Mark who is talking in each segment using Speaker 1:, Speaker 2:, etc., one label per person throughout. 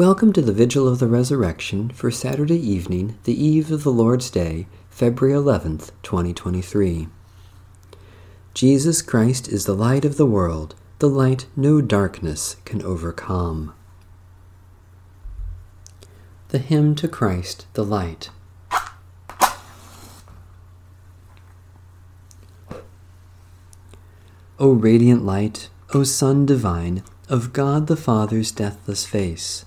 Speaker 1: Welcome to the Vigil of the Resurrection for Saturday evening, the eve of the Lord's Day, February 11th, 2023. Jesus Christ is the light of the world, the light no darkness can overcome. The Hymn to Christ the Light. O radiant light, O Sun divine, of God the Father's deathless face,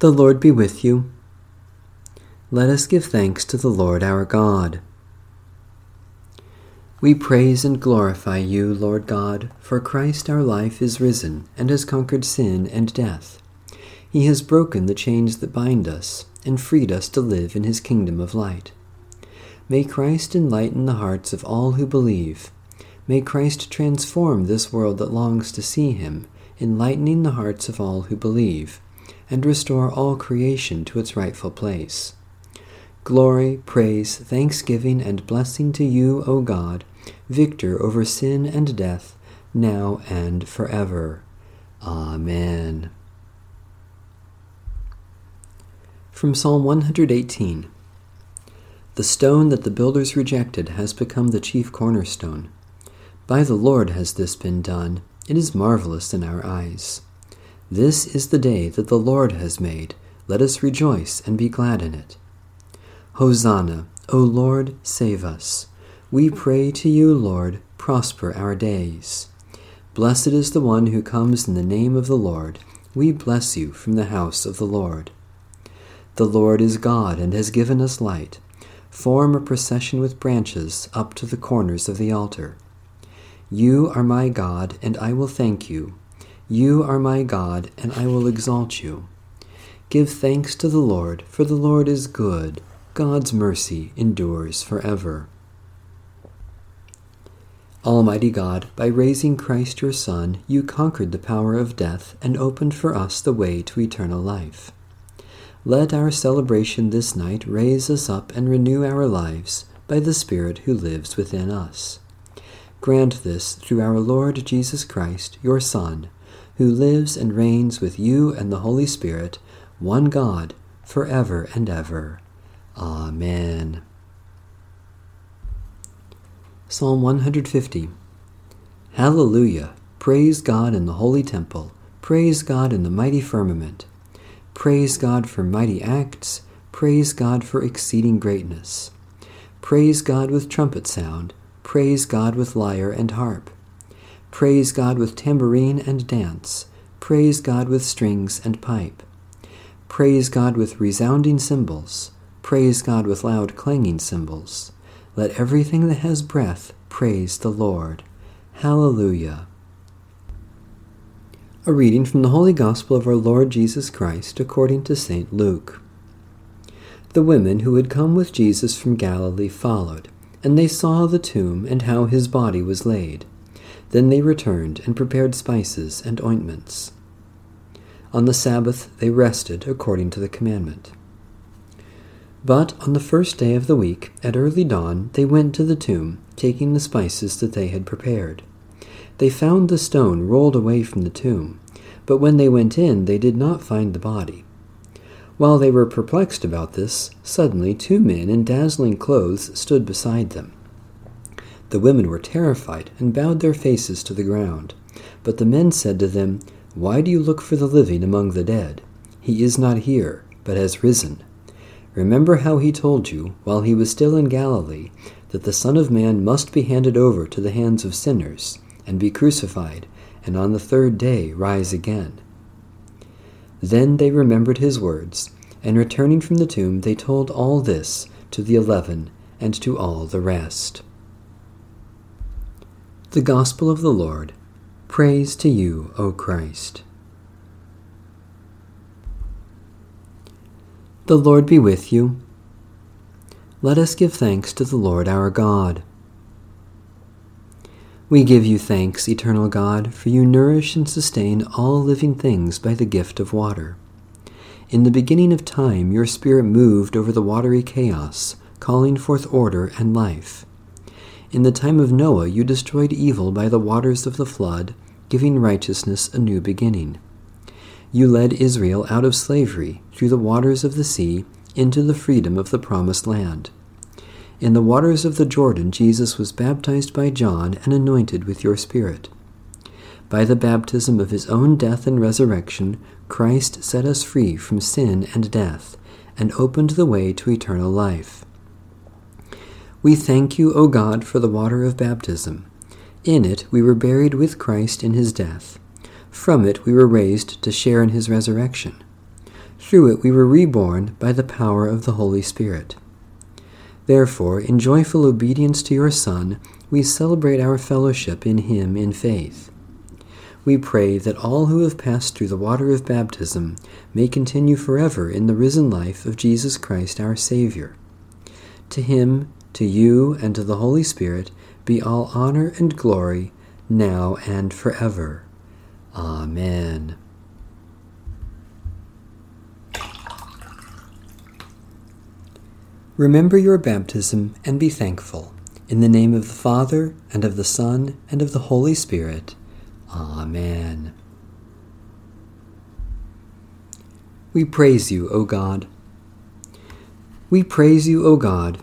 Speaker 1: The Lord be with you. Let us give thanks to the Lord our God. We praise and glorify you, Lord God, for Christ our life is risen and has conquered sin and death. He has broken the chains that bind us and freed us to live in his kingdom of light. May Christ enlighten the hearts of all who believe. May Christ transform this world that longs to see him, enlightening the hearts of all who believe and restore all creation to its rightful place. Glory, praise, thanksgiving, and blessing to you, O God, victor over sin and death, now and forever. Amen. From Psalm 118 The stone that the builders rejected has become the chief cornerstone. By the Lord has this been done. It is marvelous in our eyes. This is the day that the Lord has made. Let us rejoice and be glad in it. Hosanna, O Lord, save us. We pray to you, Lord, prosper our days. Blessed is the one who comes in the name of the Lord. We bless you from the house of the Lord. The Lord is God and has given us light. Form a procession with branches up to the corners of the altar. You are my God, and I will thank you. You are my God, and I will exalt you. Give thanks to the Lord, for the Lord is good. God's mercy endures forever. Almighty God, by raising Christ your Son, you conquered the power of death and opened for us the way to eternal life. Let our celebration this night raise us up and renew our lives by the Spirit who lives within us. Grant this through our Lord Jesus Christ, your Son who lives and reigns with you and the Holy Spirit, one God, for ever and ever. Amen. Psalm 150 Hallelujah! Praise God in the holy temple. Praise God in the mighty firmament. Praise God for mighty acts. Praise God for exceeding greatness. Praise God with trumpet sound. Praise God with lyre and harp. Praise God with tambourine and dance. Praise God with strings and pipe. Praise God with resounding cymbals. Praise God with loud clanging cymbals. Let everything that has breath praise the Lord. Hallelujah. A reading from the Holy Gospel of our Lord Jesus Christ according to St. Luke. The women who had come with Jesus from Galilee followed, and they saw the tomb and how his body was laid then they returned and prepared spices and ointments. On the Sabbath they rested according to the commandment. But on the first day of the week, at early dawn, they went to the tomb, taking the spices that they had prepared. They found the stone rolled away from the tomb, but when they went in, they did not find the body. While they were perplexed about this, suddenly two men in dazzling clothes stood beside them. The women were terrified and bowed their faces to the ground. But the men said to them, Why do you look for the living among the dead? He is not here, but has risen. Remember how he told you, while he was still in Galilee, that the Son of Man must be handed over to the hands of sinners, and be crucified, and on the third day rise again. Then they remembered his words, and returning from the tomb, they told all this to the eleven and to all the rest. The Gospel of the Lord. Praise to you, O Christ. The Lord be with you. Let us give thanks to the Lord our God. We give you thanks, eternal God, for you nourish and sustain all living things by the gift of water. In the beginning of time, your Spirit moved over the watery chaos, calling forth order and life. In the time of Noah, you destroyed evil by the waters of the flood, giving righteousness a new beginning. You led Israel out of slavery through the waters of the sea into the freedom of the promised land. In the waters of the Jordan, Jesus was baptized by John and anointed with your Spirit. By the baptism of his own death and resurrection, Christ set us free from sin and death and opened the way to eternal life. We thank you, O God, for the water of baptism. In it we were buried with Christ in his death from it we were raised to share in his resurrection. Through it we were reborn by the power of the Holy Spirit. Therefore, in joyful obedience to your Son, we celebrate our fellowship in him in faith. We pray that all who have passed through the water of baptism may continue forever in the risen life of Jesus Christ our Savior. To him, to you, and to the Holy Spirit be all honor and glory, now and forever. Amen. Remember your baptism and be thankful. In the name of the Father, and of the Son, and of the Holy Spirit. Amen. We praise you, O God. We praise you, O God.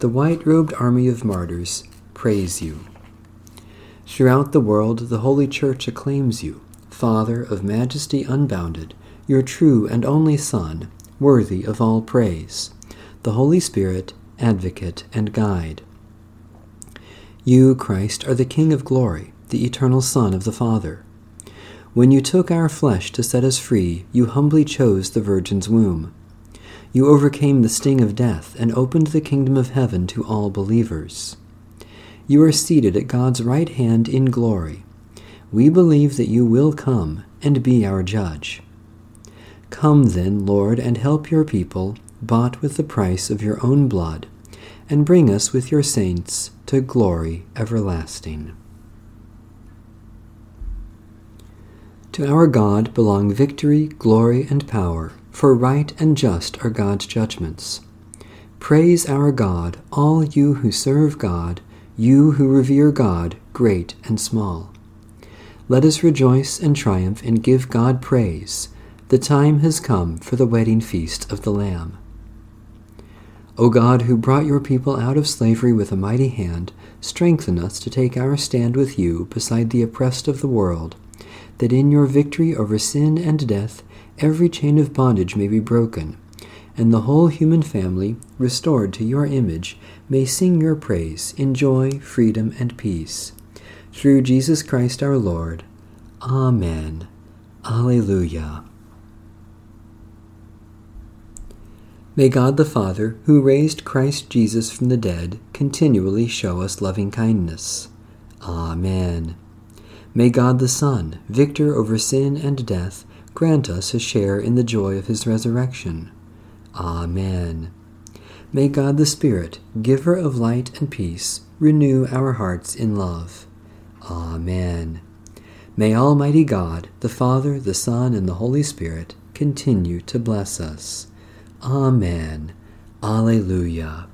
Speaker 1: The white robed army of martyrs praise you. Throughout the world, the Holy Church acclaims you. Father of majesty unbounded, your true and only Son, worthy of all praise, the Holy Spirit, advocate and guide. You, Christ, are the King of glory, the eternal Son of the Father. When you took our flesh to set us free, you humbly chose the Virgin's womb. You overcame the sting of death and opened the kingdom of heaven to all believers. You are seated at God's right hand in glory we believe that you will come and be our judge. Come then, Lord, and help your people, bought with the price of your own blood, and bring us with your saints to glory everlasting. To our God belong victory, glory, and power, for right and just are God's judgments. Praise our God, all you who serve God, you who revere God, great and small. Let us rejoice and triumph and give God praise. The time has come for the wedding feast of the Lamb. O God, who brought your people out of slavery with a mighty hand, strengthen us to take our stand with you beside the oppressed of the world, that in your victory over sin and death every chain of bondage may be broken, and the whole human family, restored to your image, may sing your praise in joy, freedom, and peace through Jesus Christ our Lord. Amen. Alleluia. May God the Father, who raised Christ Jesus from the dead, continually show us loving kindness. Amen. May God the Son, victor over sin and death, grant us a share in the joy of his resurrection. Amen. May God the Spirit, giver of light and peace, renew our hearts in love. Amen. May Almighty God, the Father, the Son, and the Holy Spirit continue to bless us. Amen. Alleluia.